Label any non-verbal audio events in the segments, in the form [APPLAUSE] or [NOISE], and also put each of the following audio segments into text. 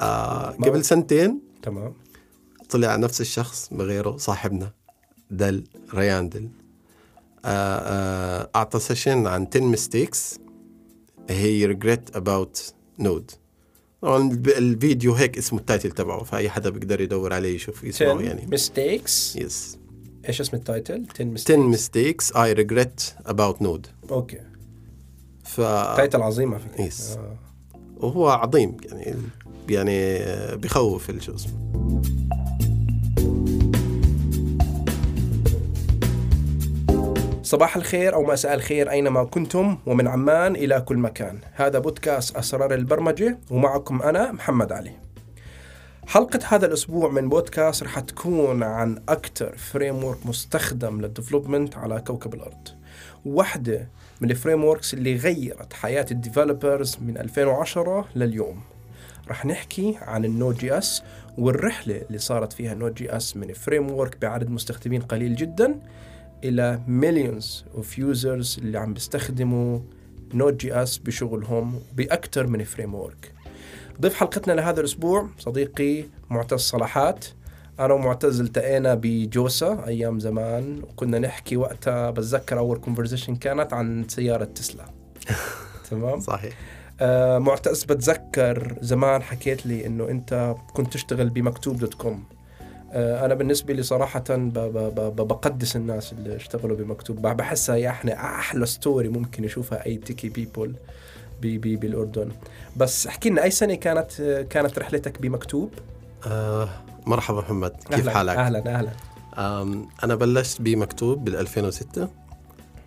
آه قبل سنتين تمام. طلع نفس الشخص بغيره صاحبنا Dahl Ryan Dahl. آه آه أعطى session عن 10 mistakes I regret about node طبعا الفيديو هيك اسمه ال title تبعه فأي حدا بيقدر يدور عليه يشوف يسمعه 10 يعني. mistakes yes إيش اسم ال title؟ 10 mistakes. 10 mistakes I regret about node okay. ف title عظيم على فكرة. yes. آه. وهو عظيم يعني. يعني بخوف اسمه. صباح الخير أو مساء الخير أينما كنتم ومن عمان إلى كل مكان. هذا بودكاست أسرار البرمجة ومعكم أنا محمد علي. حلقة هذا الأسبوع من بودكاست رح تكون عن أكثر framework مستخدم لل development على كوكب الأرض. واحدة من ال frameworks اللي غيرت حياة ال developers من 2010 لليوم. رح نحكي عن ال Node.js والرحلة اللي صارت فيها ال Node.js من framework بعدد مستخدمين قليل جدا إلى millions of users اللي عم بيستخدموا Node.js بشغلهم باكثر من framework ضيف حلقتنا لهذا الأسبوع صديقي معتز صلاحات. أنا ومعتز التقينا ب JOSA أيام زمان. وكنا نحكي وقتها بتذكر أول conversation كانت عن سيارة تسلا. [LAUGHS] تمام؟ صحيح. آه معتز بتذكر زمان حكيت لي إنه أنت كنت تشتغل بمكتوب dot com. آه أنا بالنسبة لي صراحة ب ب ب ب بقدس الناس اللي اشتغلوا بمكتوب. بحسها يعني أحلى story ممكن يشوفها أي techy people ب بي بالأردن. بس احكي لنا أي سنة كانت كانت رحلتك بمكتوب؟ آه مرحبا محمد كيف أهلاً حالك؟ أهلا أهلا. أنا بلشت بمكتوب بال 2006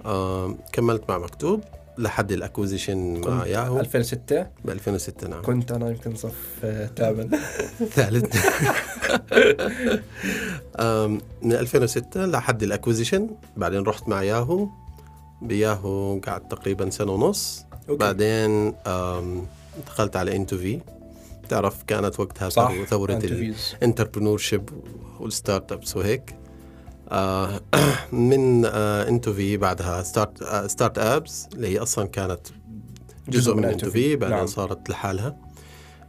آم، كملت مع مكتوب. لحد ال acquisition مع ياهو 2006 ب 2006 نعم. كنت أنا يمكن صف آه، ثامن. [LAUGHS] ثالث. [LAUGHS] من 2006 لحد ال acquisition بعدين رحت مع ياهو بياهو قعدت تقريبا سنة ونص. okay. بعدين انتقلت على N2V تعرف كانت وقتها صح interviews. ال entrepreneurship وال startups وهيك. [CLEARS THROAT] من آه N2V بعدها Start آه StartAppz اللي هي أصلا كانت جزء من N2V بعدين نعم. صارت لحالها.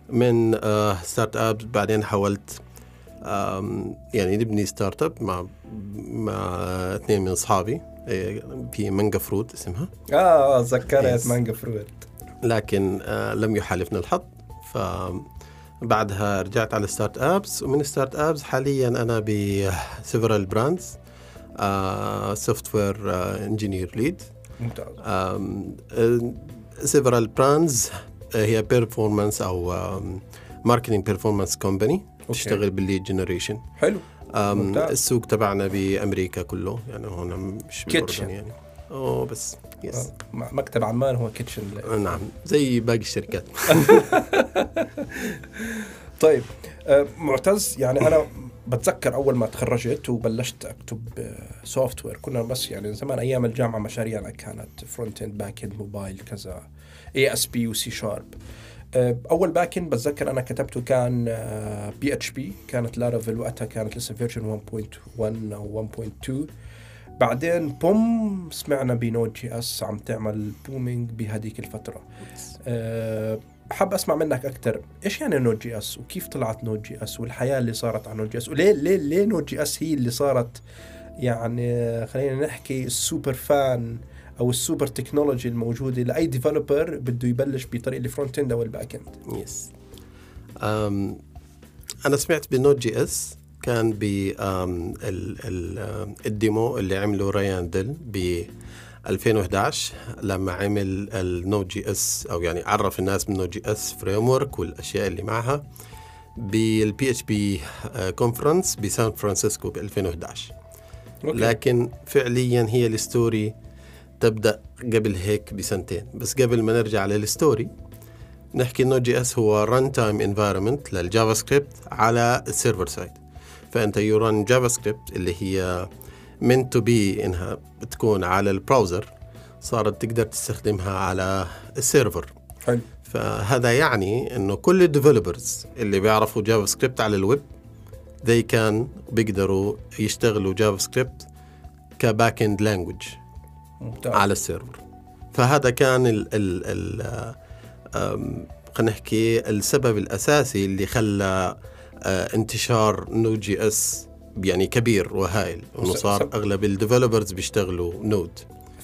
من آه StartAppz بعدين حاولت يعني نبني startup مع مع اثنين من أصحابي. في Manga Fruit اسمها. آه تذكرت. مانجا فروت لكن آه، لم يحالفنا الحظ. ف بعدها رجعت على StartAppz ومن StartAppz حاليا أنا ب Several Brands software engineer lead ممتاز. Several Brands هي performance أو marketing performance company تشتغل بال lead generation حلو. السوق تبعنا بأمريكا كله يعني هون مش. بالاردن يعني. أوه بس yes آه، مكتب عمان هو kitchen نعم زي باقي الشركات. [LAUGHS] طيب آه، معتز يعني أنا بتذكر أول ما تخرجت وبلشت أكتب software كنا بس يعني زمان أيام الجامعة مشاريعنا كانت front end back end mobile كذا اي اس بي وسي شارب أول back end بتذكر أنا كتبته كان PHP كانت Laravel وقتها كانت لسه version 1.1 أو 1.2 بعدين boom سمعنا ب Node.js عم تعمل booming بهذيك الفترة. أه حاب أسمع منك أكثر إيش يعني Node.js؟ وكيف طلعت Node.js؟ والحياة اللي صارت على Node.js؟ وليه ليه ليه Node.js هي اللي صارت يعني خلينا نحكي ال super fun أو ال super technology الموجودة لأي developer بده يبلش بطريق ال front end أو ال back end yes أنا سمعت بالنوت جي أس كان ب أم، ال- ال- أم، ال demo اللي عمله Ryan Dahl ب 2011 لما عمل ال Node.js أو يعني عرف الناس بال Node.js framework والأشياء اللي معها بال PHP conference بسان فرانسيسكو ب 2011 okay. لكن فعليا هي ال story تبدأ قبل هيك بسنتين. بس قبل ما نرجع لل story نحكي Node.js هو runtime environment لل JavaScript على ال server side. فأنت you run JavaScript اللي هي meant to be إنها بتكون على ال browser صارت تقدر تستخدمها على ال server. حلو. فهذا يعني إنه كل ال developers اللي بيعرفوا JavaScript على ال web they كان بيقدروا يشتغلوا JavaScript ك back-end language على ال server. فهذا كان ال ال ال خلينا نحكي السبب الأساسي اللي خلى انتشار Node.js يعني كبير وهائل إنه صار أغلب ال developers بيشتغلوا نود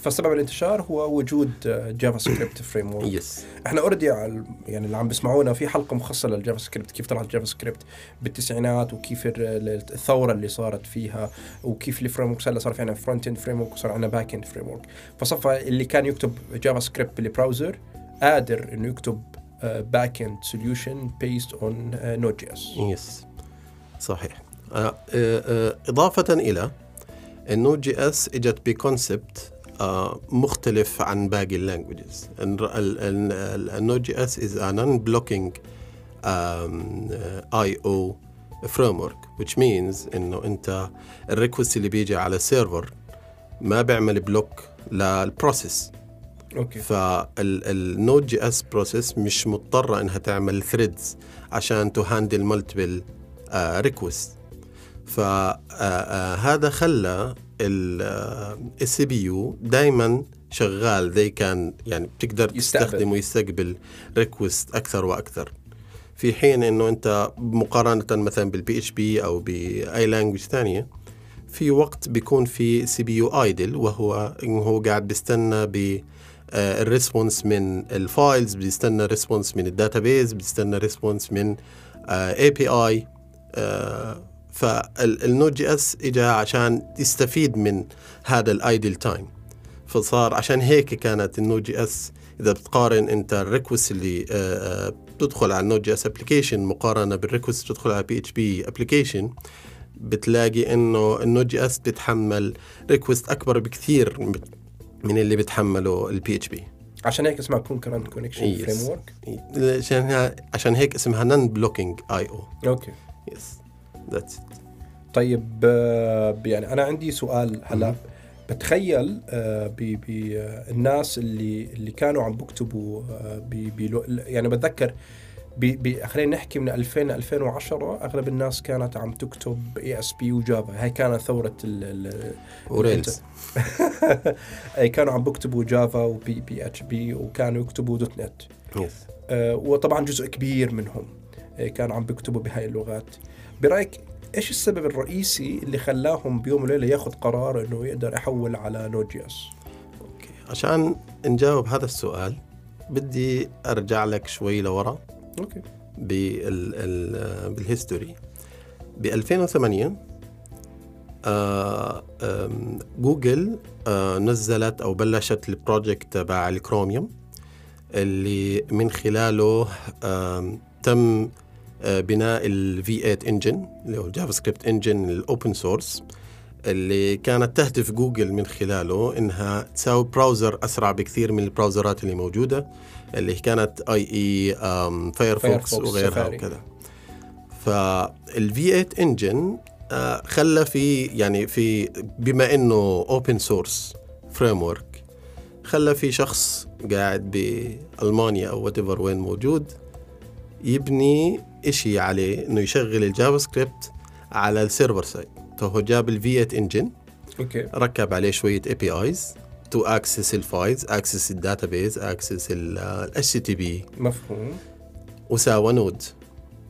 فسبب الانتشار هو وجود JavaScript framework yes إحنا already يعني اللي عم بيسمعونا في حلقة مفصله لل JavaScript كيف طلعت JavaScript بالتسعينات وكيف ال- ال- الثورة اللي صارت فيها وكيف ال framework صار في عندنا front-end framework وصار عندنا back-end framework فصفى اللي كان يكتب JavaScript بال browser قادر إنه يكتب back-end solution based on Node.js yes صحيح آه، آه، آه، إضافة إلى ال Node.js اجت ب concept آه، مختلف عن باقي ال languages ال Node.js is a non-blocking um, uh, IO framework which means انه انت ال request اللي بيجي على ال server ما بيعمل block لل process okay. فال Node.js process مش مضطرة إنها تعمل threads عشان ت handle multiple request فهذا خلى ال CPU دائما شغال. زي كان يعني بتقدر يستقبل. تستخدم ويستقبل request أكثر وأكثر. في حين إنه أنت مقارنة مثلا بال PHP أو بأي language ثانية في وقت بيكون في CPU idle وهو إنه هو قاعد بيستنى ب ال response من ال files بيستنى response من ال database بيستنى response من API فال Node.js اجى عشان يستفيد من هذا ال idle time فصار عشان هيك كانت ال Node.js إذا بتقارن أنت ال request اللي آه، آه، بتدخل على ال Node.js application مقارنة بال request اللي بتدخل على PHP application بتلاقي إنه ال Node.js بتحمل request أكبر بكثير من اللي بتحمله ال PHP عشان هيك اسمها concurrent connection. framework عشان عشان هيك اسمها non-blocking I/O okay yes that's طيب آه، يعني أنا عندي سؤال هلا. بتخيل آه، ب ب آه، الناس اللي اللي كانوا عم بكتبوا يعني بتذكر خلينا نحكي من 2000 ل 2010 أغلب الناس كانت عم تكتب ASP و Java. هاي كانت ثورة ال ال و Rails. [LAUGHS] كانوا عم بكتبوا Java وب PHP وكانوا يكتبوا .NET. yes. آه، وطبعا جزء كبير منهم آه، كانوا عم بيكتبوا بهاي اللغات. برأيك إيش السبب الرئيسي اللي خلاهم بيوم وليلة ياخذ قرار إنه يقدر يحول على Node.js okay. عشان نجاوب هذا السؤال بدي أرجع لك شوي لورا. okay. بال ال بال history ب 2008 آه جوجل آه نزلت أو بلشت ال project تبع الكروميوم اللي من خلاله آم، تم آه، بناء ال V8 engine اللي هو ال JavaScript engine ال open source اللي كانت تهدف جوجل من خلاله إنها تساوي browser أسرع بكثير من ال browserات اللي موجودة. اللي كانت IE Firefox Firefox، وغيرها. وكذا. فال V8 engine خلى في يعني في بما إنه open source framework خلى في شخص قاعد بألمانيا أو وات وين موجود يبني إشي عليه إنه يشغل ال JavaScript على ال server side فهو جاب ال V8 engine okay. ركب عليه شوية APIs to access ال files access ال database access ال HTTP مفهوم. وساوى Node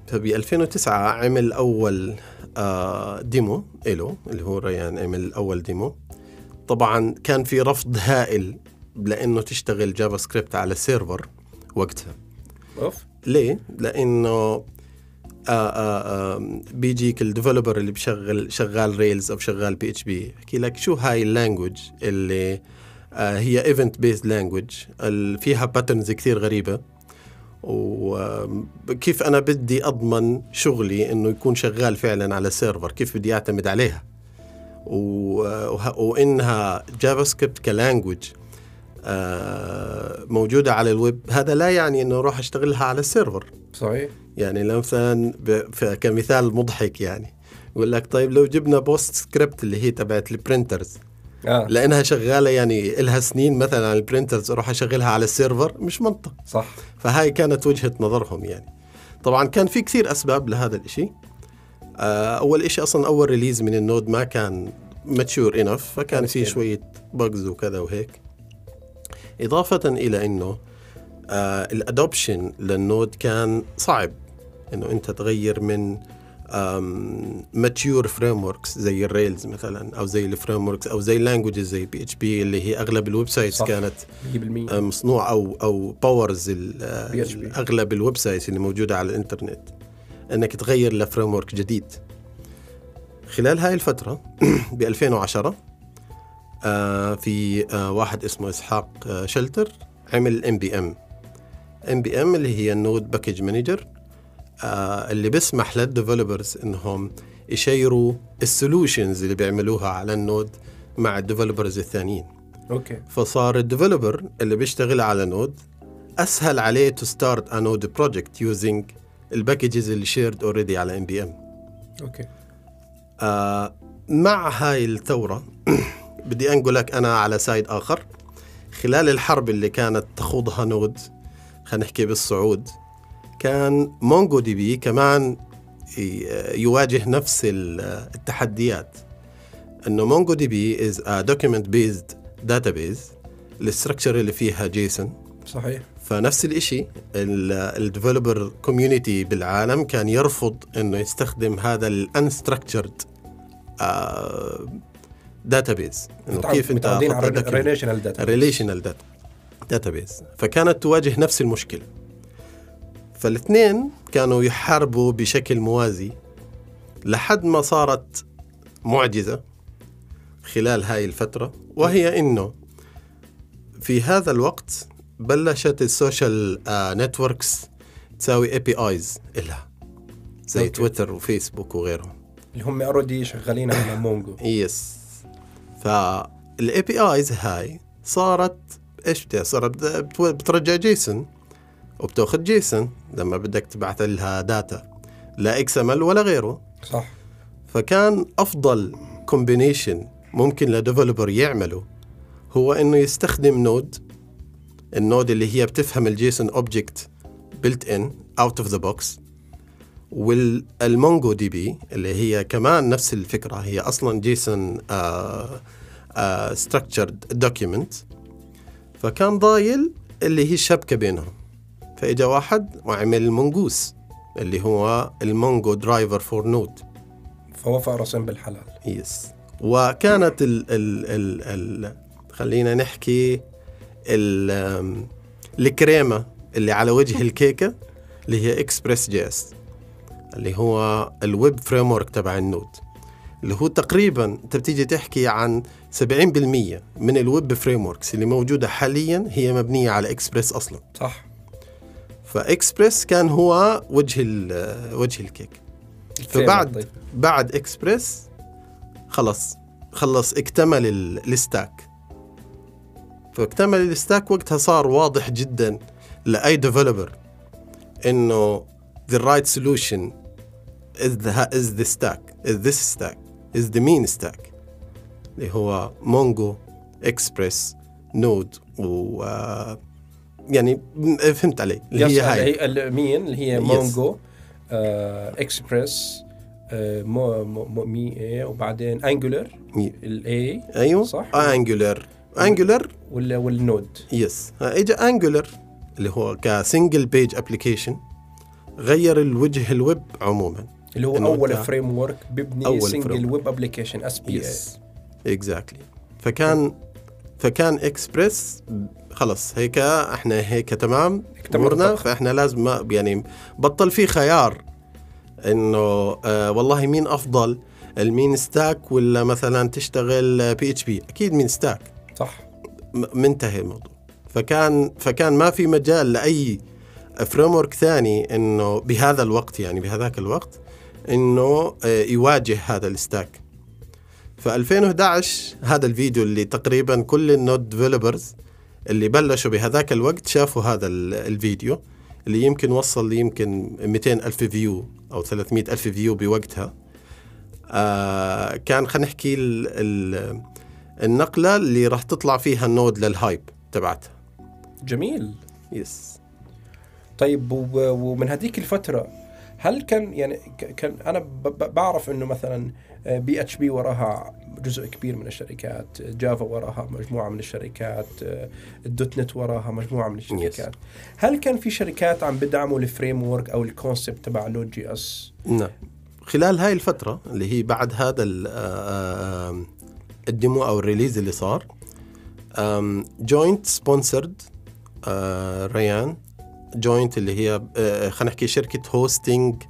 فب 2009 عمل أول آه demo له اللي هو ريان عمل أول demo طبعا كان في رفض هائل لأنه تشتغل JavaScript على ال server وقتها. أوف. ليه؟ لأنه آه آه آه بيجيك ال developer اللي بشغل شغال Rails أو شغال PHP يحكي لك شو هاي ال language اللي آه هي event-based language فيها patterns كثير غريبة. وكيف أنا بدي أضمن شغلي إنه يكون شغال فعلا على ال server كيف بدي أعتمد عليها؟ وه- وإنها JavaScript ك language آه، موجودة على الويب هذا لا يعني إنه أروح أشتغلها على ال server صحيح. يعني لو مثلا كمثال مضحك يعني يقول لك طيب لو جبنا PostScript اللي هي تبعت ال printers آه. لأنها شغالة يعني لها سنين مثلا على ال printers أروح أشغلها على ال server مش منطق. صح. فهاي كانت وجهة نظرهم يعني. طبعا كان في كثير أسباب لهذا الإشي. آه، أول إشي أصلا أول release من ال Node ما كان mature enough فكان كان في. شوية bugs وكذا وهيك. إضافة إلى أنه آه ال adoption لل Node كان صعب. إنه أنت تغير من mature frameworks زي ال Rails مثلا أو زي ال frameworks أو زي ال languages زي PHP اللي هي أغلب ال websites. كانت 100% آه، مصنوع أو أو powers PHP. أغلب ال websites اللي موجودة على الإنترنت. إنك تغير ل framework جديد. خلال هاي الفترة [CLEARS THROAT] ب 2010 آه في آه واحد اسمه إسحاق آه شلتر عمل ام بي ام ام بي ام اللي هي ال Node package manager آه اللي بيسمح لل developers إنهم يشيروا ال solutions اللي بيعملوها على ال Node مع ال developers الثانيين. أوكي. فصار ال developer اللي بيشتغل على Node أسهل عليه to start a Node project using ال packages اللي shared already على npm أوكي. مع هاي الثورة [CLEARS THROAT] بدي أنقل لك أنا على side آخر. خلال الحرب اللي كانت تخوضها Node خلينا نحكي بالصعود كان MongoDB كمان يواجه نفس ال- التحديات. إنه MongoDB is a document based database ال structure اللي فيها JSON. صحيح. فنفس الشيء ال developer community بالعالم كان يرفض إنه يستخدم هذا ال unstructured database إنه كيف أنت متعودين على document- relational data relational data database فكانت تواجه نفس المشكلة. فالاثنين كانوا يحاربوا بشكل موازي لحد ما صارت معجزة خلال هاي الفترة وهي إنه في هذا الوقت بلشت ال social networks تساوي APIs لها زي أوكي. تويتر وفيسبوك وغيرهم. اللي هم already شغالين على Mongo yes فال APIs هاي صارت إيش بتاع صارت بت- بترجع JSON. وبتأخذ JSON. لما بدك تبعث لها data لا XML ولا غيره. صح. فكان أفضل combination ممكن ل developer يعمله هو إنه يستخدم Node ال Node اللي هي بتفهم ال JSON object built in out of the box وال MongoDB اللي هي كمان نفس الفكرة هي أصلا JSON structured document فكان ضايل اللي هي الشبكه بينهم. فإجا واحد وعمل Mongoose اللي هو ال Mongo driver for Node فوفق راسين بالحلال. yes وكانت ال ال ال ال خلينا نحكي ال الكريمة اللي على وجه الكيكة اللي هي Express JS اللي هو ال web framework تبع ال Node اللي هو تقريبا أنت بتيجي تحكي عن 70% من ال web frameworks اللي موجودة حاليا هي مبنية على اكسبريس أصلا. صح. فاكسبريس كان هو وجه وجه الكيك. فبعد طيب. بعد إكسبريس خلص خلص اكتمل ال- ال stack. فاكتمل ال stack وقتها صار واضح جدا لأي developer إنه the right solution is the is the stack is this stack is the mean stack. اللي هو مونجو إكسبريس نود و آه، يعني فهمت علي. اللي هي هاي. هي مين؟ اللي هي. مونجو آه اكسبريس آه مو مو مي اي وبعدين انجولر الاي أيوه. صح. انجولار انجولار ولا والنود يس اجى انجولار اللي هو كسنجل بيج ابلكيشن غير الوجه الويب عموما. اللي هو أول framework بيبني single. web application SPA yes exactly فكان فكان اكسبريس خلص هيك إحنا هيك تمام امورنا. فإحنا لازم ما يعني بطل في خيار إنه آه والله مين أفضل ال MEAN stack ولا مثلا تشتغل PHP أكيد MEAN stack. صح. منتهي الموضوع. فكان فكان ما في مجال لأي framework ثاني إنه بهذا الوقت يعني بهذاك الوقت إنه آه، يواجه هذا ال stack. ف 2011 هذا الفيديو اللي تقريبا كل ال Node developers اللي بلشوا بهذاك الوقت شافوا هذا ال- الفيديو اللي يمكن وصل يمكن 200 ألف فيو أو 300 ألف فيو بوقتها. آه كان خلينا نحكي ال- ال- النقلة اللي راح تطلع فيها ال Node لل hype تبعتها. جميل. yes. طيب ومن هذيك الفترة هل كان يعني كان أنا بعرف إنه مثلا PHP وراها جزء كبير من الشركات Java وراها مجموعة من الشركات آه، ال .NET وراها مجموعة من الشركات. هل كان في شركات عم بدعموا ال framework أو ال concept تبع Node JS نعم. خلال هاي الفترة اللي هي بعد هذا آه، آه، ال demo أو ال release اللي صار Joyent sponsored ريان Joyent اللي هي آه، خلينا نحكي شركة hosting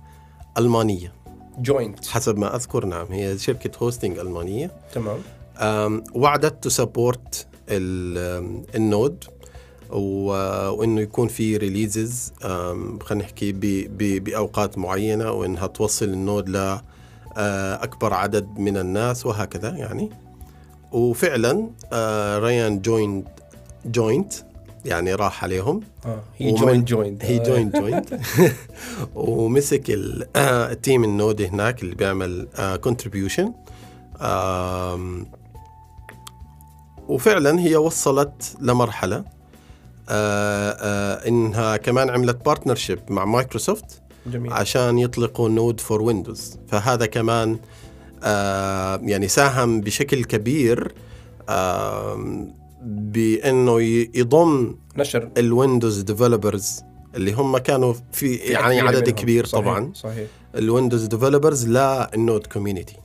ألمانية. Joyent حسب ما أذكر نعم هي شركة hosting ألمانية. تمام. وعدت ت support ال Node وإنه يكون في releases خلينا نحكي بأوقات معينة وإنها توصل ال Node ل آه، أكبر عدد من الناس وهكذا يعني. وفعلا ريان Joyent Joyent يعني راح عليهم. هي ومن- Joyent هي Joyent Joyent ومسك آه، ال team ال Node هناك اللي بيعمل contribution وفعلا هي وصلت لمرحلة آه، آه، إنها كمان عملت partnership مع مايكروسوفت جميل. عشان يطلقوا Node for Windows فهذا كمان آه يعني ساهم بشكل كبير آه بأنه يضم نشر. ال Windows developers اللي هم كانوا في يعني عدد منهم. كبير صحيح. طبعا. صحيح. ال Windows developers لل Node community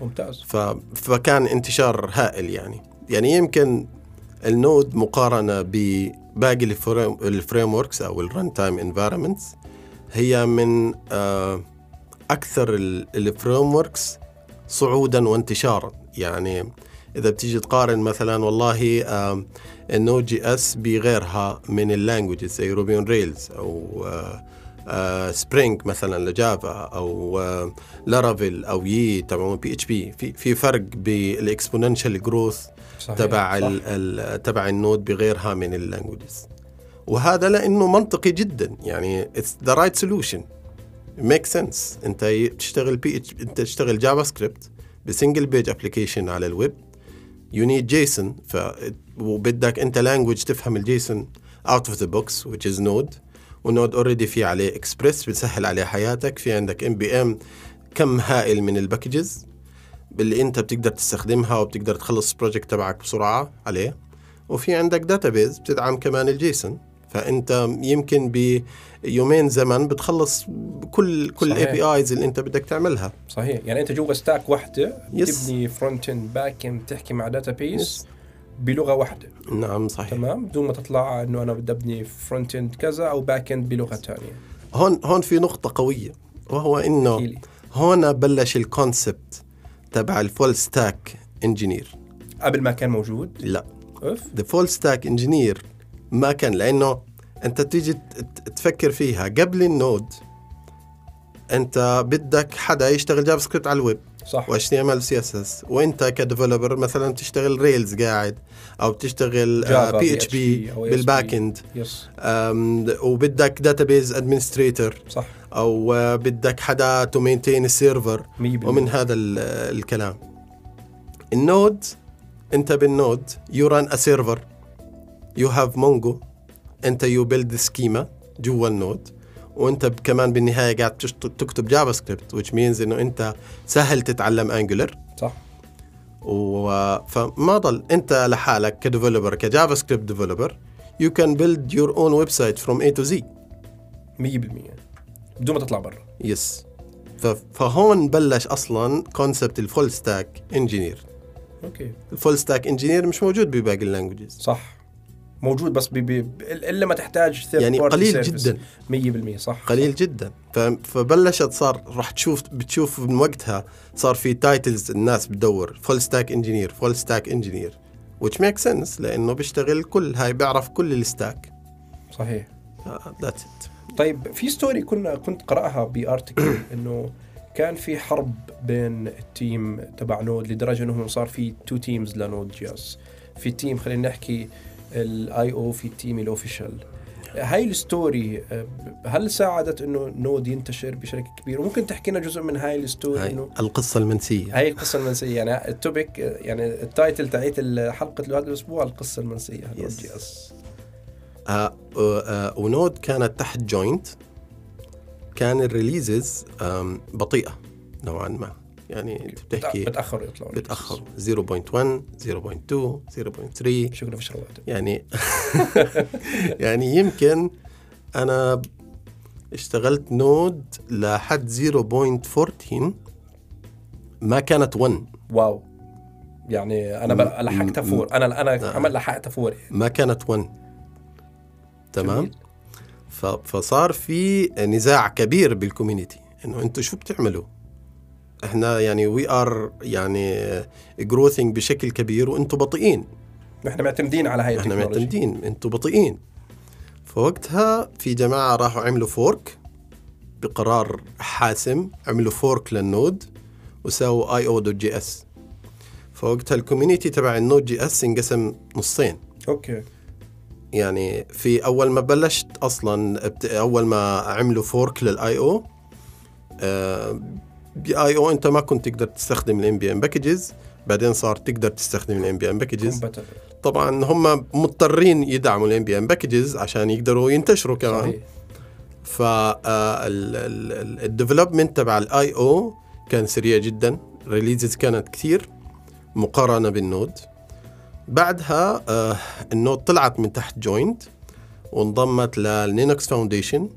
ممتاز. ف... فكان انتشار هائل يعني. يعني يمكن ال Node مقارنة بباقي ال frame, ال frameworks أو ال runtime environments هي من آه، أكثر ال frameworks صعودا وانتشارا. يعني إذا بتيجي تقارن مثلا والله آه، ال Node JS بغيرها من ال languages زي Ruby on Rails أو آه، Spring مثلا ل Java أو آه، Laravel أو يي تبعون PHP في في فرق بال exponential growth. تبع تبع ال Node بغيرها من ال languages وهذا لأنه منطقي جدا يعني it's the right solution make sense أنت تشتغل PH أنت تشتغل JavaScript ب single page application على ال web you need JSON ف وبدك انت language تفهم ال JSON out of the box which is Node و Node already في عليه اكسبريس بتسهل عليه حياتك. في عندك NPM كم هائل من ال packages اللي انت بتقدر تستخدمها وبتقدر تخلص ال project تبعك بسرعة عليه. وفي عندك database بتدعم كمان ال JSON فأنت يمكن بيومين زمن بتخلص كل كل. ال APIs اللي انت بدك تعملها. صحيح. يعني انت جوا stack واحدة yes. تبني front end back end تحكي مع database yes. بلغة واحدة نعم صحيح. تمام. بدون ما تطلع إنه أنا بدي أبني front end كذا أو back end بلغة ثانية هون هون في نقطة قوية وهو إنه. هون بلش ال concept تبع ال full stack engineer قبل ما كان موجود؟ لا. أوف. the full stack engineer ما كان لأنه أنت تيجي تفكر فيها. قبل ال Node أنت بدك حدا يشتغل JavaScript على الويب صح. و HTML CSS. وأنت ك developer مثلا تشتغل Rails قاعد أو بتشتغل PHP. بال back end وبدك database administrator صح. أو آه، بدك حدا to maintain ال server 100% ومن هذا ال- الكلام. ال Node أنت بال Node you run a server you have Mongo أنت you build schema جوا ال Node وأنت كمان بالنهاية قاعد تكتب JavaScript which means إنه أنت سهل تتعلم Angular صح. و... فما ضل أنت لحالك ك developer ك JavaScript developer you can build your own website from A to Z. 100% بدون ما تطلع برا. yes ف... فهون بلش أصلا concept ال full stack engineer okay. ال full stack engineer مش موجود بباقي ال languages صح. موجود بس بي بي إلا ما تحتاج يعني قليل. جدا. 100% صح. قليل جدا. ف... فبلشت صار راح تشوف بتشوف من وقتها صار في titles الناس بتدور. full stack engineer full stack engineer which makes sense لأنه بيشتغل كل هاي بيعرف كل ال stack صحيح. ذاتس ات طيب في story كنا كنت قرأها ب article [COUGHS] إنه كان في حرب بين ال team تبع Node لدرجة إنه صار في two teams ل Node JS في team خلينا نحكي ال IO في ال team ال official هاي ال story آه، هل ساعدت إنه Node ينتشر بشكل كبير؟ وممكن تحكي لنا جزء من هاي ال story هاي إنه القصة المنسية. هاي القصة المنسية يعني ال topic يعني ال title تاعيت حلقة هذا الأسبوع القصة المنسية. Node Yes. JS. آه آه آه و Node كانت تحت Joyent كان ال releases بطيئة نوعا ما. يعني انت بتحكي بتاخروا يطلعوا. بتأخر. 0.1 0.2 0.3 شكرا في رواتب. يعني [LAUGHS] يعني يمكن أنا اشتغلت Node لحد 0.14 ما كانت 1 wow. يعني أنا بقى لحقت four أنا أنا كمان لحقت four ما كانت 1 تمام؟ جميل. فصار في نزاع كبير بال community إنه أنتم شو بتعملوا؟ إحنا يعني we are يعني growthing بشكل كبير وأنتم بطيئين. إحنا معتمدين على هاي إحنا معتمدين أنتم بطيئين. فوقتها في جماعة راحوا عملوا fork بقرار حاسم عملوا fork لل Node وساووا اي أو دوت جي اس فوقتها ال community تبع ال Node.js انقسم نصين. أوكي. يعني في أول ما بلشت أصلا أول ما عملوا fork لل io باي أو أنت ما كنت تقدر تستخدم ال npm packages بعدين صار تقدر تستخدم ال npm packages. طبعا هم مضطرين يدعموا ال npm packages عشان يقدروا ينتشروا كمان. صحيح. فال development تبع ال io كان سريع جدا. releases كانت كثير مقارنة بال Node. بعدها آه، ال Node طلعت من تحت Joyent وانضمت لل Linux Foundation.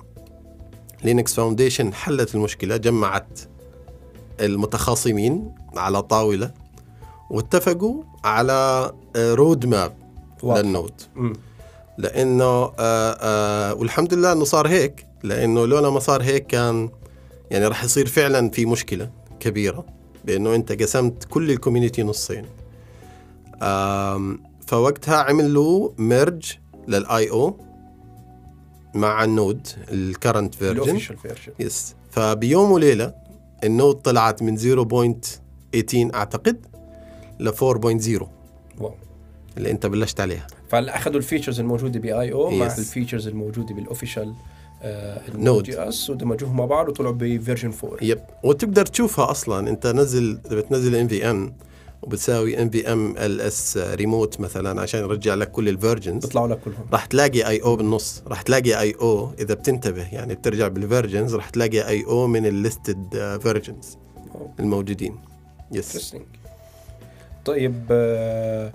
Linux Foundation حلت المشكلة جمعت المتخاصمين على طاولة واتفقوا على roadmap. لل Node. لأنه آه آه والحمد لله إنه صار هيك لأنه لولا ما صار هيك كان يعني راح يصير فعلا في مشكلة كبيرة بإنه أنت قسمت كل ال community نصين. فوقتها عملوا merge لل io مع ال Node ال current version yes فبيوم وليلة ال Node طلعت من 0.18 أعتقد ل 4.0 wow. اللي أنت بلشت عليها. فاخذوا ال features الموجودة ب io مع. ال features الموجودة بال official. Node.js ودمجوهم مع بعض وطلعوا ب version 4 yep وتقدر تشوفها أصلا. أنت نزل بتنزل nvm وبتساوي ام في ام ال اس ريموت مثلا عشان يرجع لك كل ال versions بيطلعوا لك كلهم. راح تلاقي io بالنص راح تلاقي io إذا بتنتبه يعني بترجع بال versions راح تلاقي io من ال listed versions wow. الموجودين. yes interesting طيب آه،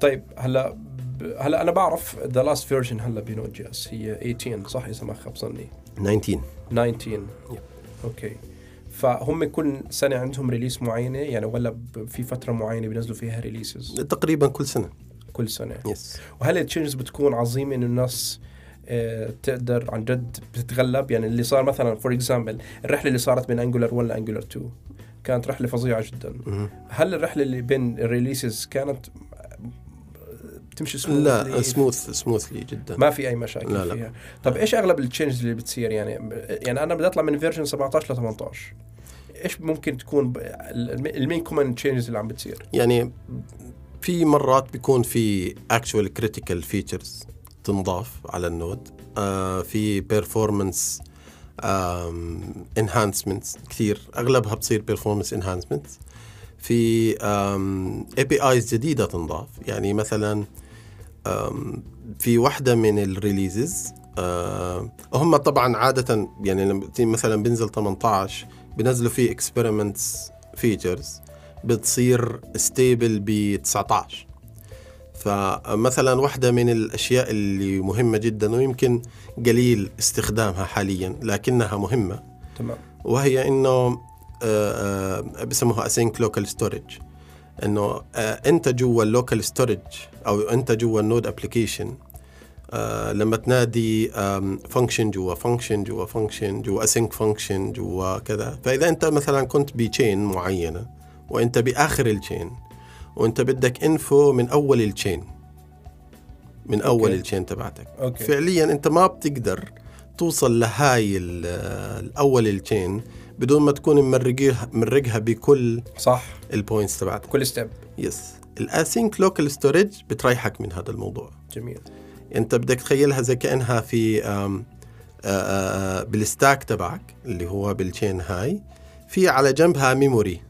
طيب هلا هلا أنا بعرف the last version هلا ب Node.js هي 18 صح؟ إذا ما خاب ظني. 19 19 okay. فهم كل سنة عندهم release معينة يعني ولا في فترة معينة بينزلوا فيها releases تقريبا كل سنة. كل سنة. yes وهل ال changes بتكون عظيمة إنه الناس آه، تقدر عن جد بتتغلب يعني اللي صار مثلا for example الرحلة اللي صارت بين Angular 1 ل Angular 2 كانت رحلة فظيعة جدا. هل الرحلة اللي بين ال releases كانت بتمشي لا smoothly؟ smooth smoothly جدا. ما في أي مشاكل لا، لا. فيها. طب إيش أغلب ال changes اللي بتصير؟ يعني يعني أنا بدي أطلع من version 17 ل 18 إيش ممكن تكون ال main common changes اللي عم بتصير؟ يعني في مرات بيكون في actual critical features تنضاف على ال Node. آه في um, enhancements كثير. أغلبها بتصير performance enhancements. في um, APIs جديدة تنضاف. يعني مثلا في واحدة من ال releases آه هم طبعا عادة يعني لما مثلا بينزل 18 بنزلوا فيه experiments features بتصير stable ب 19 فمثلا واحدة من الأشياء اللي مهمة جدا ويمكن قليل استخدامها حاليا لكنها مهمة. تمام. وهي إنه آه، آه، بسموها async local storage. إنه آه، أنت جوا ال local storage أو أنت جوا ال Node application لما تنادي function جوا function جوا function جوا async function جوا كذا. فإذا أنت مثلا كنت ب chain معينة وأنت بآخر ال chain وأنت بدك info من أول ال chain من أول okay. ال chain تبعتك. okay. فعليا أنت ما بتقدر توصل لهاي ال- الأول ال chain بدون ما تكون مرقها مرقها بكل صح. ال points تبعتك. كل step yes ال async local storage بتريحك من هذا الموضوع. جميل. انت بدك تخيلها زي كأنها في آم، آه، آه، بال stack تبعك اللي هو بال chain هاي. في على جنبها memory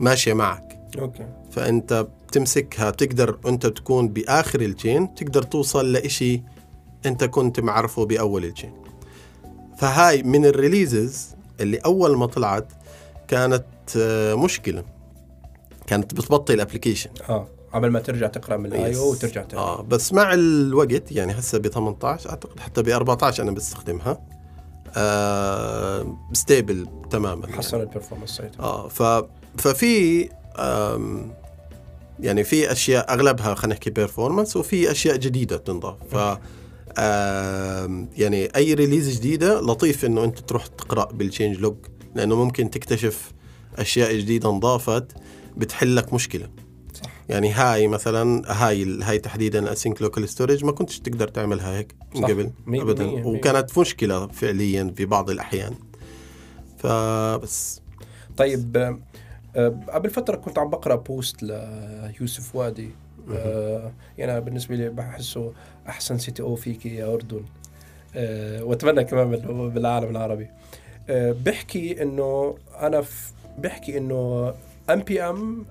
ماشية معك. okay. فأنت بتمسكها بتقدر أنت تكون بآخر ال chain تقدر توصل لإشي أنت كنت معرفه بأول ال chain فهاي من ال releases اللي أول ما طلعت كانت آه، مشكلة. كانت بتبطئ ال application آه قبل ما ترجع تقرأ من ال I/O وترجع تاني آه بس مع الوقت يعني هسه ب 18 أعتقد حتى ب 14 أنا بستخدمها. آه stable تماما حسن يعني. ال performance ساعتها. آه ف ففي يعني في أشياء أغلبها خلينا نحكي performance وفي أشياء جديدة تنضاف. ف يعني أي release جديدة لطيف إنه أنت تروح تقرأ بال changelog لأنه ممكن تكتشف أشياء جديدة انضافت بتحل لك مشكلة. صح. يعني هاي مثلا هاي هاي تحديدا ال async local storage ما كنتش تقدر تعملها هيك من. قبل ابدا. مية. وكانت مشكلة فعليا في بعض الأحيان. فبس طيب آه، قبل فترة كنت عم بقرأ post ليوسف وادي. آه، يعني أنا بالنسبة لي بحسه أحسن CTO فيك يا أردن. آه، وأتمنى كمان بال- بالعالم العربي. آه، بحكي إنه أنا ف- بحكي إنه npm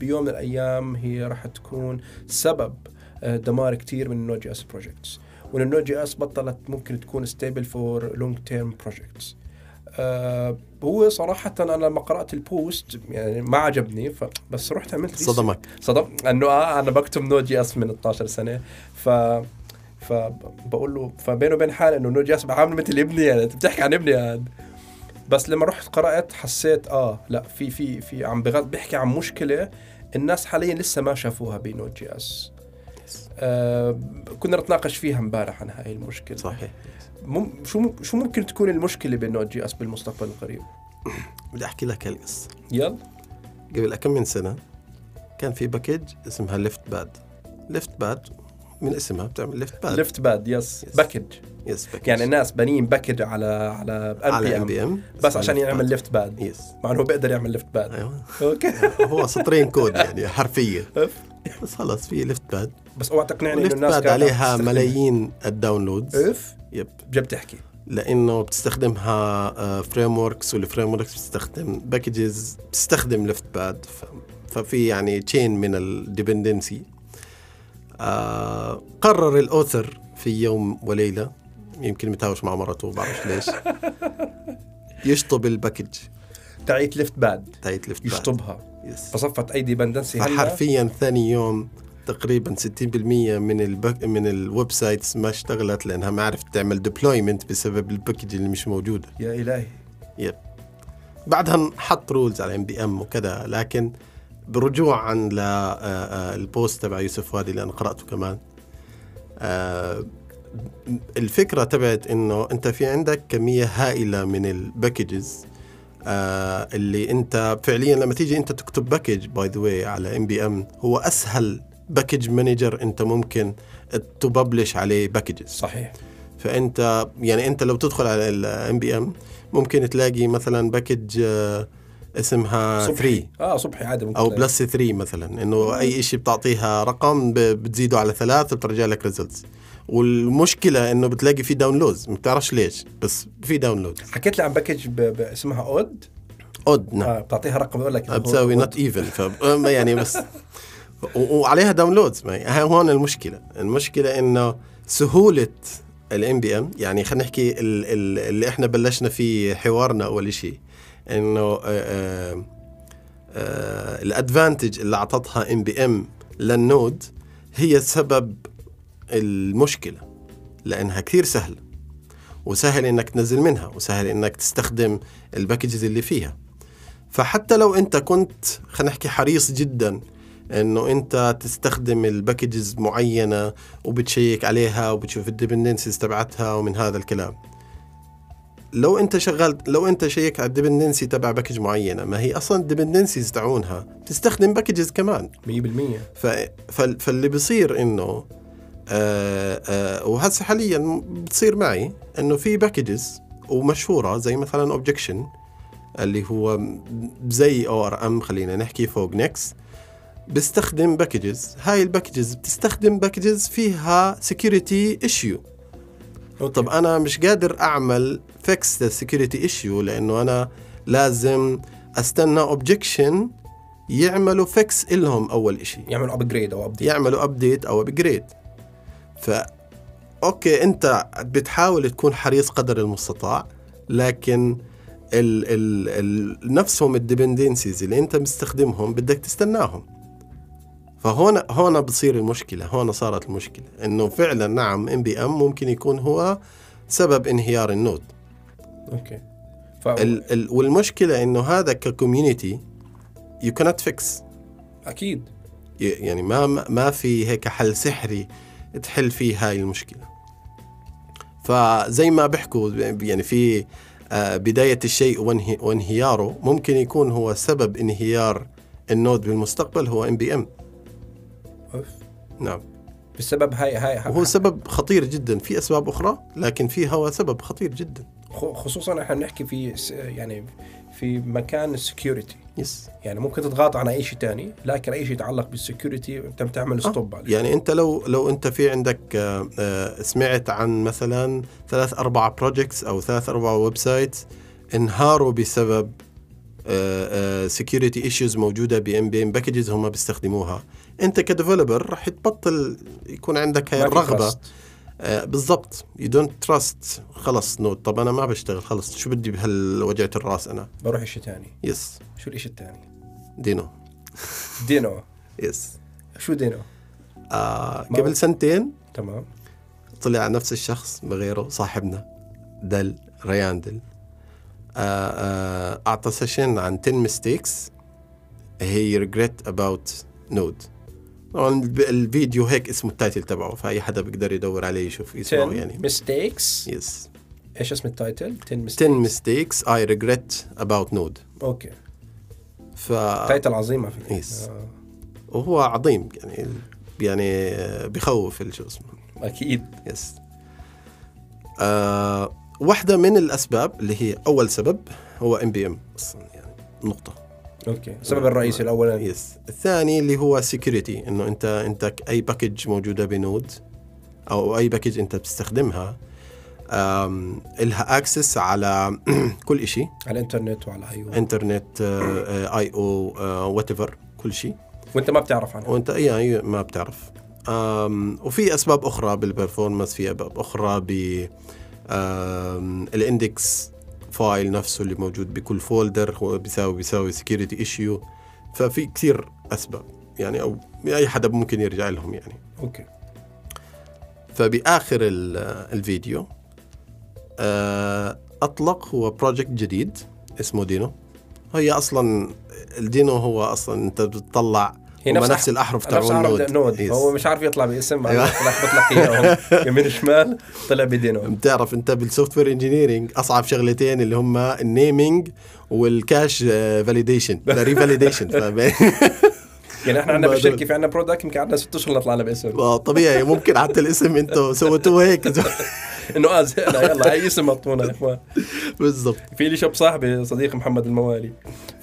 بيوم من الأيام هي راح تكون سبب آه، دمار كتير من ال Node.js projects وإن ال Node.js بطلت ممكن تكون stable for long term projects آه، هو صراحة أنا لما قرأت ال post يعني ما عجبني ف... بس رحت عملت. صدمك. صدم. أنه آه أنا بكتب Node.js من 12 سنة ف فبقول له فبيني وبين حالي إنه Node.js بعامل مثل ابني يعني أنت بتحكي عن ابني هذا بس لما رحت قرأت حسيت آه لا في في في عم بغض بيحكي عن مشكلة الناس حاليا لسه ما شافوها ب Node.js آه كنا نتناقش فيها امبارح عن هاي المشكلة. صحيح. مم شو شو ممكن تكون المشكلة ب Node.js بالمستقبل القريب؟ بدي أحكي لك هالقصة. يلا. قبل كم من سنة كان في package اسمها left-pad. left-pad من اسمها بتعمل left pad. left pad yes. package yes package يعني الناس بنين package على على ام على بي npm بس عشان يعمل left pad. yes مع إنه بيقدر يعمل ليفت باد. أيوه. okay. [LAUGHS] هو سطرين كود يعني حرفيا [LAUGHS] أف. بس خلص في ليفت باد. بس أوعى تقنعني إنه الناس باد عليها. ملايين الداونلودز. أف. يب. جاب تحكي. لأنه بتستخدمها فريم وركس والفريم وركس بتستخدم باكجز بتستخدم ليفت باد ففي يعني تشين من الديبندنسي آه قرر الاوثر في يوم وليلة يمكن متهاوش مع مرته بعرفش ليش [LAUGHS] يشطب ال package تعيت left-pad تاعت left-pad يشطبها. yes فصفت أي dependency هلا؟ فحرفيا ثاني يوم تقريبا 60% من البك من ال websites ما اشتغلت لأنها ما عرفت تعمل deployment بسبب ال package اللي مش موجودة. يا إلهي. yep. بعدها حط rules على npm وكذا لكن برجوعا لل post تبع يوسف وادي اللي أنا قرأته كمان. آه، الفكرة تبعت إنه أنت في عندك كمية هائلة من ال packages آه اللي أنت فعليا لما تيجي أنت تكتب package by the way على npm هو أسهل package manager انت ممكن تبلش عليه packages صحيح. فانت يعني انت لو تدخل على ال npm ممكن تلاقي مثلا package آه، اسمها 3 صبحي آه صبحي عادي ممكن أو. plus 3 مثلا إنه أي شيء بتعطيها رقم بتزيده على ثلاث وبترجع لك results والمشكلة إنه بتلاقي في downloads ما بتعرفش ليش بس في download حكيت لي عن package. اسمها odd odd نعم. آه بتعطيها رقم بيقول لك بتساوي not [LAUGHS] even يعني بس. [LAUGHS] وعليها downloads ما هي هون المشكلة. المشكلة إنه سهولة ال npm يعني خلينا نحكي ال- ال- اللي إحنا بلشنا فيه حوارنا أول شيء إنه آه، آه، آه، ال advantage اللي أعطتها npm لل Node هي سبب المشكلة لأنها كثير سهلة وسهل إنك تنزل منها وسهل إنك تستخدم ال packages اللي فيها. فحتى لو أنت كنت خلينا نحكي حريص جدا إنه أنت تستخدم ال packages معينة وبت check عليها وبتشوف ال dependencies تبعتها ومن هذا الكلام. لو أنت شغلت لو أنت check على ال dependency تبع package معينة ما هي أصلا ال dependencies تاعونها تستخدم packages كمان. 100% ف... فال- فاللي بصير إنه آه آه وهسه حاليا بتصير معي إنه في packages ومشهورة زي مثلا Objection اللي هو زي ORM خلينا نحكي فوق نكس بيستخدم packages هاي ال packages بتستخدم packages فيها security issue طب أنا مش قادر أعمل fix لل security issue لأنه أنا لازم أستنى Objection يعملوا fix إلهم أول إشي. يعملوا upgrade أو update يعملوا update أو upgrade ف okay أنت بتحاول تكون حريص قدر المستطاع لكن ال ال ال نفسهم ال dependencies اللي أنت مستخدمهم بدك تستناهم. فهون هون بتصير المشكلة هون صارت المشكلة. إنه فعلا نعم npm ممكن يكون هو سبب انهيار ال Node. okay. ف... ال ال والمشكلة إنه هذا ككوميونتي يو كانت فيكس أكيد. يعني ما ما في هيك حل سحري تحل فيه هاي المشكلة. فزي ما بيحكوا يعني في آه، بداية الشيء وانهي وانهياره ممكن يكون هو سبب انهيار ال Node بالمستقبل هو npm. نعم. بسبب هاي هاي وهو سبب خطير جدا. في أسباب أخرى لكن في هو سبب خطير جدا. خصوصا إحنا بنحكي في يعني في مكان ال security yes يعني ممكن تتغاضى عن أي شيء تاني لكن أي شيء يتعلق بال security أنت بتعمل stop عليه يعني أنت لو لو أنت في عندك آه، آه، سمعت عن مثلا ثلاث أربع projects أو ثلاث أربع website انهاروا بسبب security issues موجودة ب npm packages هم بيستخدموها. أنت ك developer رح تبطل يكون عندك هاي الرغبة. trust. آه، بالضبط. you don't trust خلص Node طب أنا ما بشتغل. خلص. شو بدي بهالوجعة الراس أنا؟ بروح شيء تاني. yes شو الشيء الثاني Deno. Deno. yes شو Deno؟ آه قبل سنتين تمام. طلع نفس الشخص بغيره صاحبنا. Dahl Ryan آه آه أعطى session عن 10 mistakes هي regret about node طبعا الفيديو هيك اسمه ال title تبعه فأي حدا بيقدر يدور عليه يشوف يسمعه 10 يعني. mistakes yes إيش اسم ال title؟ 10 10 mistakes mistakes I regret about node okay. ف title عظيمة فيه. yes. آه. وهو عظيم يعني يعني بخوف شو اسمه. أكيد. yes آه واحدة من الأسباب اللي هي أول سبب هو npm أصلا يعني نقطة. okay. السبب الرئيسي الاولاني yes الثاني اللي هو security إنه أنت أنت ك- أي package موجودة ب node أو أي package أنت بتستخدمها إلها access على [CLEARS THROAT] كل إشي. على الإنترنت وعلى اي إنترنت أي أو whatever كل شيء وأنت ما بتعرف عنها. وأنت أي أي ما بتعرف. وفي أسباب أخرى بال performance في أسباب أخرى ب ال index file نفسه اللي موجود بكل folder هو بيساوي بيساوي security issue ففي كثير أسباب يعني أو أي حدا ممكن يرجع لهم يعني. okay. فبآخر ال- الفيديو آه، أطلق هو project جديد اسمه Deno. هي أصلا ال Deno هو أصلا أنت بتطلع هي نفس نفس الأحرف نفس تبع عرب ال node node. yes. هو مش عارف يطلع باسم. لخبط لك اياهم يمين شمال طلع ب Deno بتعرف أنت بال software engineering أصعب شغلتين اللي هم ال naming وال cache validation revalidation يعني إحنا عندنا بالشركة. في عندنا product يمكن عندنا ست أشهر نطلع لنا باسم. طبيعي. ممكن حتى الاسم أنتم [LAUGHS] سويتوه هيك. [LAUGHS] إنه آه زهقنا يلا اي اسم اعطونا يا إخوان. بالضبط. في لي شاب صاحبي صديق محمد الموالي.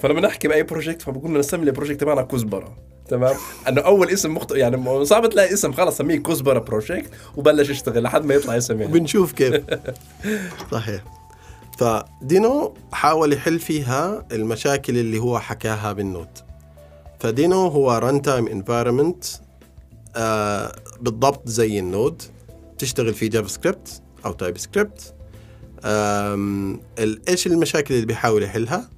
فلما نحكي بأي project فبقول لنا نسمي ال project تبعنا كزبرة. تمام؟ إنه أول اسم مخطئ يعني صعب تلاقي اسم خلص سميه كزبره project وبلش يشتغل لحد ما يطلع اسم يعني. وبنشوف كيف. [LAUGHS] صحيح. ف Deno حاول يحل فيها المشاكل اللي هو حكاها بال node ف Deno هو runtime environment بالضبط زي ال node. تشتغل في JavaScript أو TypeScript إيش المشاكل اللي بيحاول يحلها؟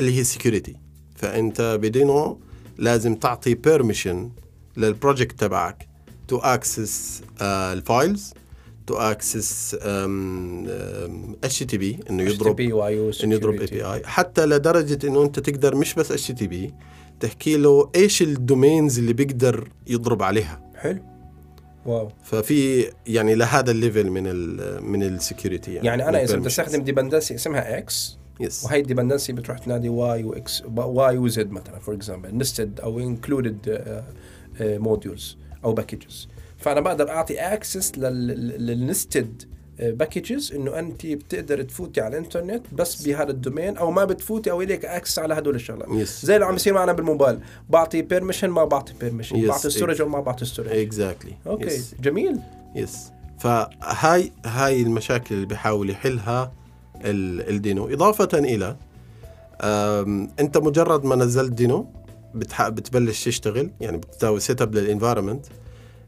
اللي هي security فأنت ب Deno لازم تعطي permission لل project تبعك to access ال files to access HTTP إنه يضرب إنه يضرب API حتى لدرجة إنه أنت تقدر مش بس HTTP تحكي له إيش ال domains اللي بيقدر يضرب عليها. حلو. wow. ففي يعني لهذا ال level من ال من ال security يعني أنا إذا بدي استخدم dependency اسمها X yes وهي ال dependency بتروح تنادي واي واكس واي وزد مثلا for example nested أو included modules أو packages فأنا بقدر أعطي access لل nested packages إنه أنت بتقدر تفوتي على الإنترنت بس بهذا ال domain أو ما بتفوتي أو إلك access على هدول الشغلات. yes زي اللي عم يصير معنا بالموبايل بعطي permission ما بعطي permission Yes, بعطي storage أو ما بعطي storage exactly okay جميل. yes فهاي هاي المشاكل اللي بيحاول يحلها ال Deno. إضافة إلى أنت مجرد ما نزلت Deno. بتبلش تشتغل يعني بتساوي setup لل environment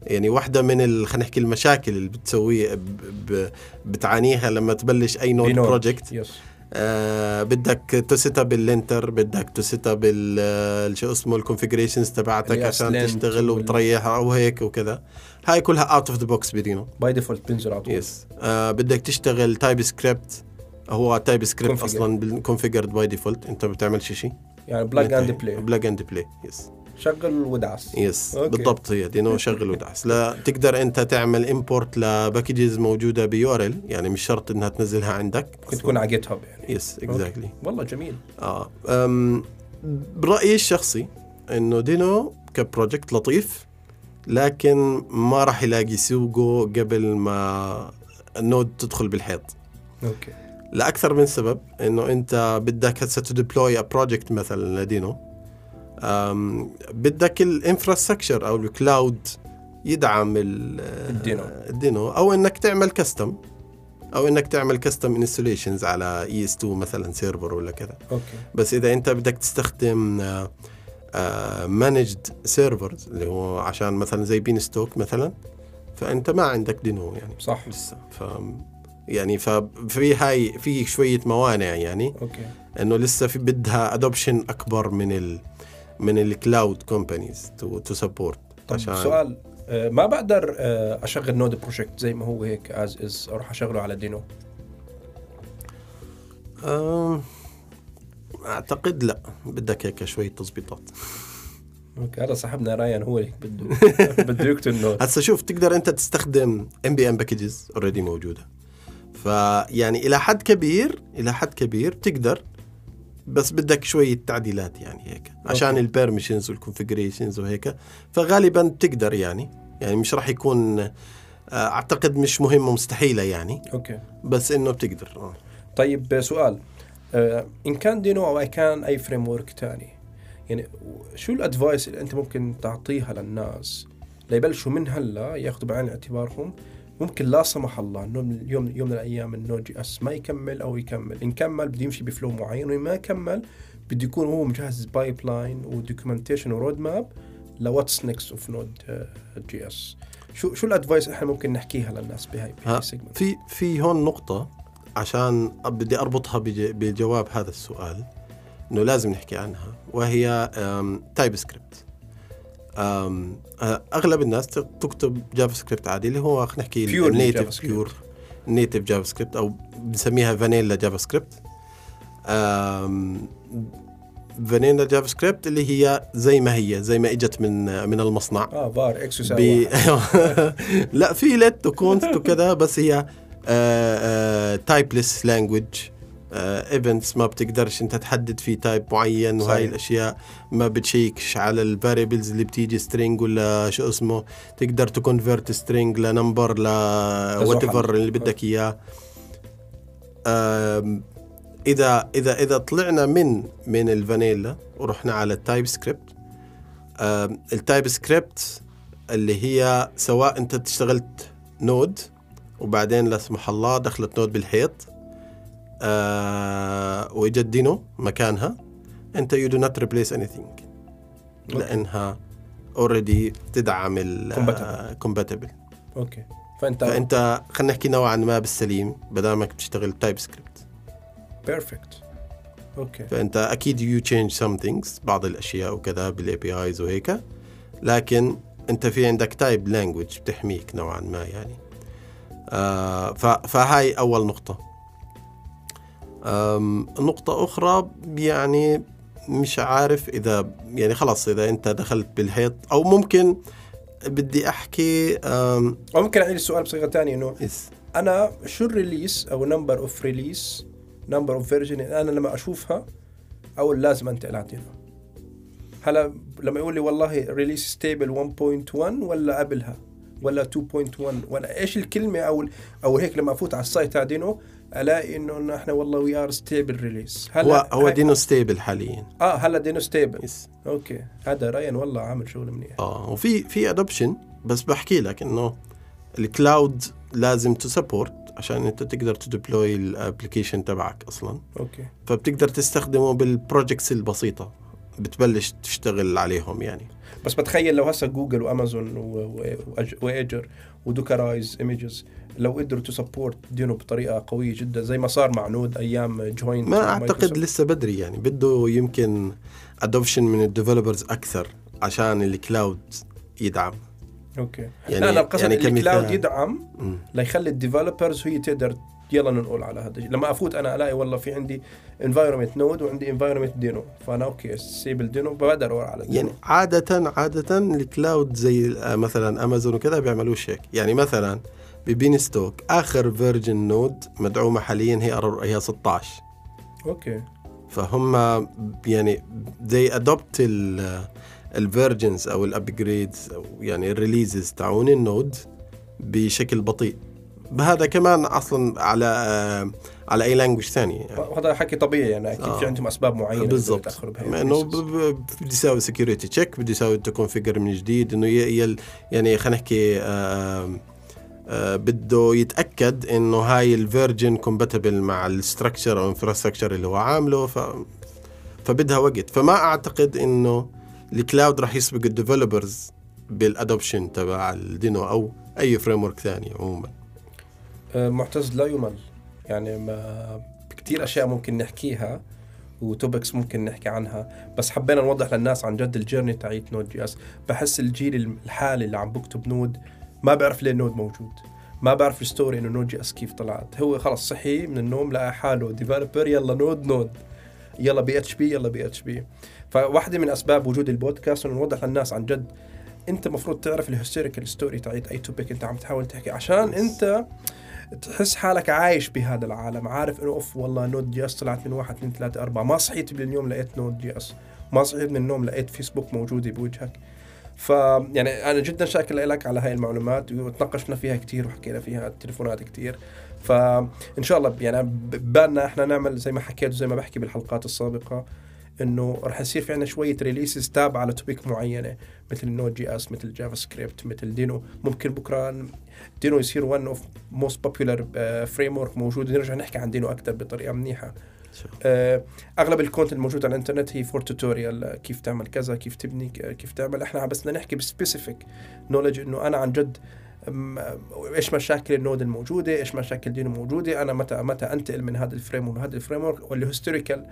يعني واحدة من ال- خلينا نحكي المشاكل اللي بتسويه ب- ب- بتعانيها لما تبلش أي node ب node. project yes آه بدك ت set up ال linter بدك ت set up شو اسمه ال configurations تبعتك عشان تشتغل وال- وتريح أو هيك وكذا. هاي كلها out of the box ب Deno. by default بينزل على طول. yes آه بدك تشتغل TypeScript هو TypeScript. أصلا configured by default أنت ما بتعملش شيء يعني plug and play plug and play yes شغل ودعس. yes okay. بالضبط هي Deno شغل ودعس. لا تقدر أنت تعمل import ل packages موجودة ب URL يعني مش شرط إنها تنزلها عندك. ممكن تكون على GitHub يعني yes exactly والله جميل. آه أم برأيي الشخصي إنه Deno ك project لطيف لكن ما راح يلاقي سوقه قبل ما ال node تدخل بالحيط. okay. لأكثر من سبب إنه أنت بدك هسه ت deploy project مثلا ل Deno بدك ال infrastructure أو ال cloud يدعم ال- ال Deno. ال Deno. أو إنك تعمل custom أو إنك تعمل custom installations على EC2 مثلا server ولا كذا. okay. بس إذا أنت بدك تستخدم managed servers اللي هو عشان مثلا زي Beanstalk مثلا فأنت ما عندك Deno يعني. صح. لسه. ف يعني ففي هاي في شوية موانع يعني. okay. إنه لسه في بدها adoption أكبر من ال من ال cloud companies to to support طب سؤال آه، ما بقدر آه، أشغل node project زي ما هو هيك از از أروح أشغله على Deno أعتقد لا. بدك هيك شوية تظبيطات. okay هذا صاحبنا رايان هو هيك بده [LAUGHS] بده يكتب node هسا شوف تقدر أنت تستخدم npm packages already موجودة. فيعني إلى حد كبير إلى حد كبير تقدر بس بدك شوية تعديلات يعني هيك عشان. ال permissions وال configurations وهيك فغالبا بتقدر يعني يعني مش راح يكون آه، أعتقد مش مهمه مستحيله يعني okay بس إنه بتقدر آه. طيب سؤال آه، إن كان دينو أو أي كان أي framework ثاني يعني شو ال advice اللي أنت ممكن تعطيها للناس ليبلشوا من هلأ ياخذوا بعين اعتبارهم ممكن لا سمح الله إنه من اليوم يوم من الأيام ال Node.js ما يكمل أو يكمل. إن كمل بده يمشي ب flow معين وإن ما كمل بده يكون هو مجهز pipeline و documentation و roadmap ل what's next of Node.js. شو شو ال advice إحنا ممكن نحكيها للناس بهاي ال segment في في هون نقطة عشان بدي أربطها بج- بجواب هذا السؤال إنه لازم نحكي عنها وهي TypeScript أغلب الناس تكتب JavaScript عادي اللي هو خلينا نحكي ال native. pure native JavaScript أو بنسميها vanilla JavaScript vanilla JavaScript اللي هي زي ما هي زي ما إجت من من المصنع آه var x يساوي ب... واحد. [LAUGHS] لا في let و const وكذا بس هي typeless language even ما بتقدرش انت تحدد في type معين وهاي صحيح. الأشياء ما بتشيكش على ال variables اللي بتيجي string ولا شو اسمه. تقدر ت convert string ل number ل whatever اللي بدك إياه. إذا إذا إذا طلعنا من من الفانيلا ورحنا على ال TypeScript ال TypeScript اللي هي سواء أنت اشتغلت Node وبعدين لا سمح الله دخلت Node بالحيط آه واجت Deno مكانها. أنت you do not replace anything. لأنها already تدعم ال compatible. أوكي. فانت فأنت خلينا نحكي نوعا ما بالسليم بدامك بتشتغل TypeScript perfect أوكي. فأنت أكيد يو تشينج سم ثينجز بعض الأشياء وكذا بال APIs وهيك. لكن أنت في عندك type language بتحميك نوعا ما يعني. آه ف- فهاي أول نقطة. آم، النقطة أخرى يعني مش عارف إذا يعني خلاص إذا أنت دخلت بالحيط أو ممكن بدي أحكي أو ممكن اعيد السؤال بصيغة ثانية إنه إس أنا شو ال release أو number of release number of version أنا لما أشوفها أو لازم على Deno هلا لما يقول لي والله release stable 1.1 ولا قبلها ولا 2.1 ولا إيش الكلمة أو أو هيك لما أفوت على ال site تاع دينو الاقي إنه إحنا والله we are stable release هو هو هاي- Deno stable حاليا. آه هلا Deno stable is أوكي. هذا رايان والله عامل شغل منيح. آه وفي في adoption بس بحكي لك إنه ال cloud لازم ت support عشان أنت تقدر ت deploy ال application تبعك أصلا. أوكي. فبتقدر تستخدمه بال projects البسيطة. بتبلش تشتغل عليهم يعني بس بتخيل لو هسه Google و Amazon و- و- وأج- و Azure و dockerized images لو قدروا ت support Deno بطريقة قوية جدا زي ما صار مع Node أيام Joyent ما أعتقد لسه بدري يعني بده يمكن adoption من ال developers أكثر عشان ال cloud يدعم أوكي يعني- لا أنا القصد يعني ال cloud. يدعم. ليخلي ال developers هي تقدر يلا ننقل على هذا الشيء. لما أفوت أنا ألاقي والله في عندي environment Node وعندي environment Deno فأنا أوكي سيب ال Deno بقدر أروح على ال Deno يعني عادة عادة ال cloud زي آه، مثلا امازون وكذا بيعملوش هيك يعني مثلا ببين stock آخر version Node مدعومة حاليا هي هي 16 أوكي. فهم يعني they adopt ال versions أو ال upgrades أو يعني ال releases تاعون ال Node بشكل بطيء. بهذا كمان أصلا على آه، على أي language ثاني يعني. وهذا حكي طبيعي يعني أكيد آه. في عندهم أسباب معينة بالضبط إنه ال releases. ب- ب- بده يساوي security check بده يساوي ت configure من جديد إنه يعني خلينا نحكي آه، آه، بده يتأكد إنه هاي ال version compatible مع ال structure أو infrastructure اللي هو عامله ف فبدها وقت فما أعتقد إنه ال cloud راح يسبق ال developers بال adoption تبع ال Deno أو أي framework ثاني عموما معتز لا يمل. يعني ما كثير أشياء ممكن نحكيها و topics ممكن نحكي عنها بس حبينا نوضح للناس عن جد ال journey تاعيت Node.js بحس الجيل الحالي اللي عم بكتب Node ما بيعرف ليه Node موجود. ما بعرف ال story إنه Node.js كيف طلعت. هو خلص صحي من النوم لقى حاله developer يلا Node Node يلا PHP يلا PHP فواحدة من أسباب وجود البودكاست إنه نوضح للناس عن جد أنت المفروض تعرف ال historical story تاعت أي topic أنت عم تحاول تحكي عشان أنت تحس حالك عايش بهذا العالم عارف إنه أوف والله Node.js طلعت من واحد اثنين ثلاثة أربعة. ما صحيت من اليوم لقيت Node.js. ما صحيت من النوم لقيت فيسبوك موجودة بوجهك. ف يعني أنا جدا شاكر لك على هاي المعلومات وتناقشنا فيها كثير وحكينا فيها التليفونات كثير فان شاء الله يعني ببالنا إحنا نعمل زي ما حكيت وزي ما بحكي بالحلقات السابقة إنه رح يصير في عندنا شوية releases تابعة ل topic معينة مثل Node.js مثل JavaScript مثل Deno ممكن بكرة Deno يصير one of most popular framework موجود. نرجع نحكي عن Deno أكثر بطريقة منيحة. آه، أغلب ال content الموجود على الإنترنت هي for tutorial كيف تعمل كذا كيف تبني ك- كيف تعمل. إحنا بس بدنا نحكي ب specific knowledge إنه أنا عن جد أم، إيش مشاكل ال Node الموجودة إيش مشاكل Deno موجودة أنا متى متى أنتقل من هذا ال frame وهذا ال framework وال historical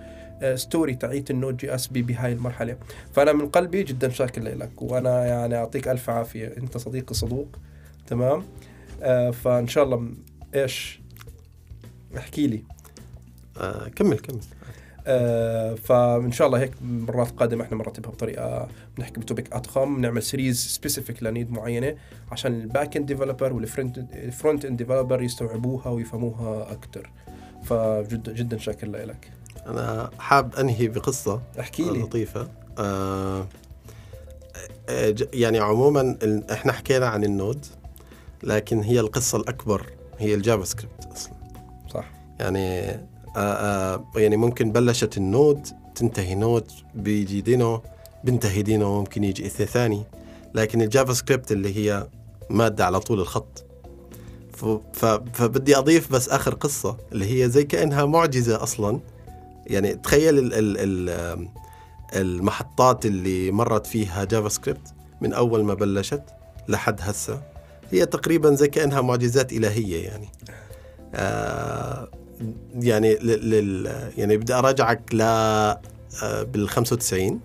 story تاعيت ال Node JS بي بهاي المرحلة. فأنا من قلبي جدا شاكر لك. وأنا يعني أعطيك ألف عافية. أنت صديقي صدوق. تمام؟ آه فإن شاء الله إيش؟ احكي لي. آه كمل كمل. آه فإن شاء الله هيك مرات قادمه إحنا مرتبها بطريقة بنحكي ب topic اضخم بنعمل series specific ل need معينة عشان ال back end developer وال front ال front end developer يستوعبوها ويفهموها أكثر فجدا جدا شاكر لك. أنا حاب أنهي بقصة احكي لي. لطيفة. آه آه، يعني عموما إحنا حكينا عن ال Node. لكن هي القصة الأكبر هي ال JavaScript أصلا. صح. يعني آه آه يعني ممكن بلشت ال Node تنتهي Node بيجي Deno بنتهي Deno ممكن يجي إثنين ثاني. لكن ال JavaScript اللي هي مادة على طول الخط. فبدي أضيف بس آخر قصة اللي هي زي كأنها معجزة أصلا. يعني تخيل ال ال ال المحطات اللي مرت فيها JavaScript من أول ما بلشت لحد هسه. هي تقريبا زي كأنها معجزات إلهية يعني. آه يعني لل يعني بدي أراجعك ل آه بال 95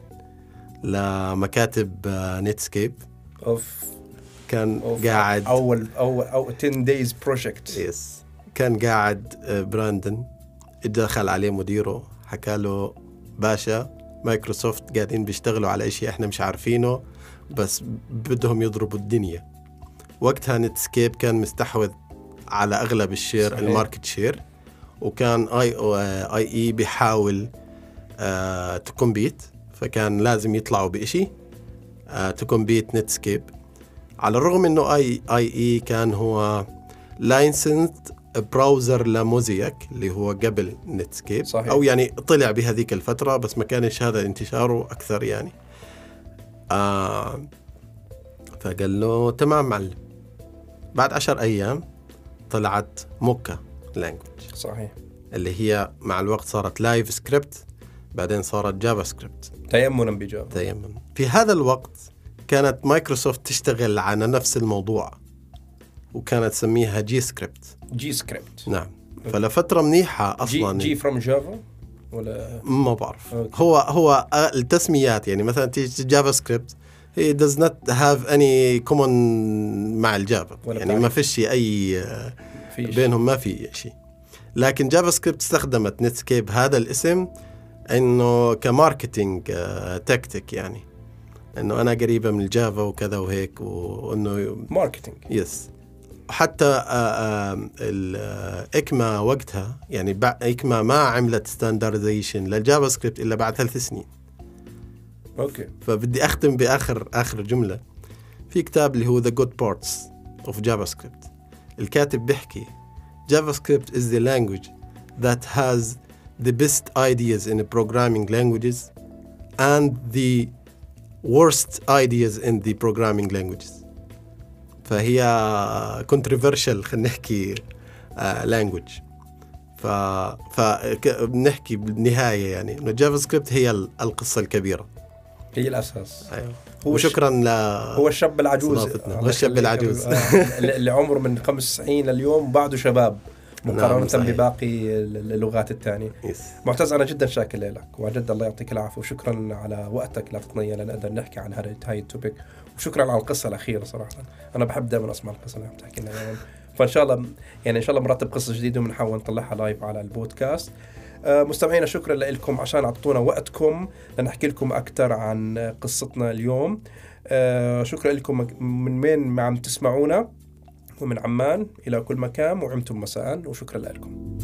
لمكاتب آه Netscape office. كان office. قاعد أول أول أو 10 days project yes كان قاعد آه، Brendan. دخل عليه مديره حكى له باشا مايكروسوفت قاعدين بيشتغلوا على إشي إحنا مش عارفينه بس بدهم يضربوا الدنيا. وقتها Netscape كان مستحوذ على أغلب ال share صحيح. ال market share وكان IE بيحاول آه to compete فكان لازم يطلعوا بإشي آه to compete Netscape على الرغم إنه IE كان هو licensed browser ل Mosaic اللي هو قبل Netscape صحيح. أو يعني طلع بهذيك الفترة بس ما كانش هذا انتشاره أكثر يعني آه فقال له تمام معلم بعد عشر أيام طلعت Mocha language صحيح. اللي هي مع الوقت صارت LiveScript بعدين صارت JavaScript تيمنا ب Java. تيمنا في هذا الوقت كانت مايكروسوفت تشتغل على نفس الموضوع وكانت تسميها جي سكريبت جي سكريبت نعم. فلفترة منيحة جي أصلا. جي فروم جافا ولا؟ ما بعرف. okay. هو هو التسميات يعني مثلا تيجي JavaScript هي does not have any common مع ال Java. يعني ما. فيش أي آه، في بينهم ما في شيء لكن JavaScript استخدمت Netscape هذا الاسم إنه ك marketing آه، تكتيك يعني. إنه أنا قريبة من ال Java وكذا وهيك وإنه marketing yes حتى آه، آه، ال- آه، ECMA وقتها يعني ECMA ما عملت standardization لل JavaScript إلا بعد ثلاث سنين. Okay. فبدي أختم بآخر آخر جملة. في كتاب اللي هو The Good Parts of JavaScript الكاتب بيحكي JavaScript is the language that has the best ideas in programming languages and the worst ideas in the programming languages. فهي controversial خلينا نحكي آه، language. ف فبنحكي بالنهاية يعني إنه JavaScript هي ال- القصة الكبيرة. هي الأساس. أيوه. هو وشكرا ل هو الشاب العجوز. هو الشاب. العجوز. آه، اللي اللي عمره من 95 لليوم بعده شباب نعم، مقارنة صحيح. بباقي اللغات الثانية. Yes. معتز أنا جدا شاكر لك وجد الله يعطيك العافية وشكرا على وقتك اللي أعطتني إياه لنقدر نحكي عن هاي هاي ال topic. وشكرا على القصة الأخيرة صراحة. أنا بحب دائما أسمع القصة اللي عم تحكي لنا. فإن شاء الله يعني إن شاء الله مرتب قصة جديدة وبنحاول نطلعها لايف على البودكاست. آه، مستمعينا شكرا لكم عشان أعطونا وقتكم لنحكي لكم أكثر عن قصتنا اليوم. آه، شكرا لكم من وين عم تسمعونا. ومن عمان إلى كل مكان وعمتم مساء وشكرا لكم.